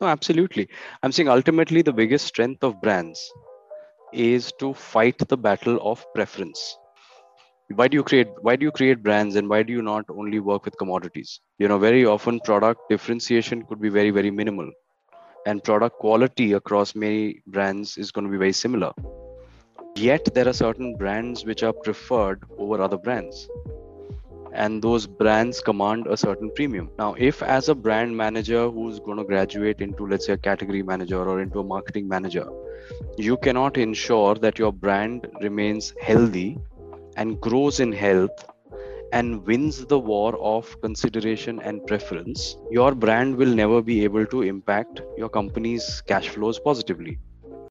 No, absolutely. I'm saying ultimately the biggest strength of brands is to fight the battle of preference. Why do you create why do you create brands and why do you not only work with commodities? You know, very often product differentiation could be very, very minimal. And product quality across many brands is going to be very similar. Yet there are certain brands which are preferred over other brands and those brands command a certain premium. Now, if as a brand manager who's going to graduate into, let's say, a category manager or into a marketing manager, you cannot ensure that your brand remains healthy and grows in health and wins the war of consideration and preference, your brand will never be able to impact your company's cash flows positively.